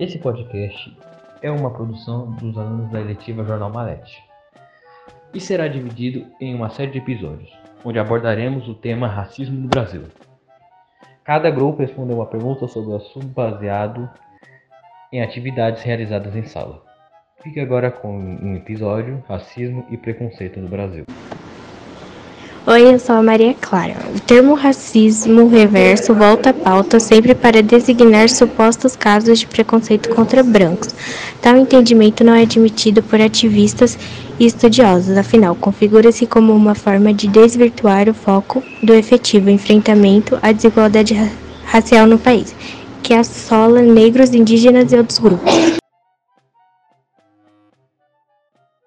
Esse podcast é uma produção dos alunos da eletiva Jornal Malete e será dividido em uma série de episódios, onde abordaremos o tema racismo no Brasil. Cada grupo respondeu uma pergunta sobre o assunto baseado em atividades realizadas em sala. Fique agora com um episódio Racismo e Preconceito no Brasil. Oi, eu sou a Maria Clara. O termo racismo reverso volta à pauta sempre para designar supostos casos de preconceito contra brancos. Tal entendimento não é admitido por ativistas e estudiosos, afinal, configura-se como uma forma de desvirtuar o foco do efetivo enfrentamento à desigualdade racial no país, que assola negros, indígenas e outros grupos.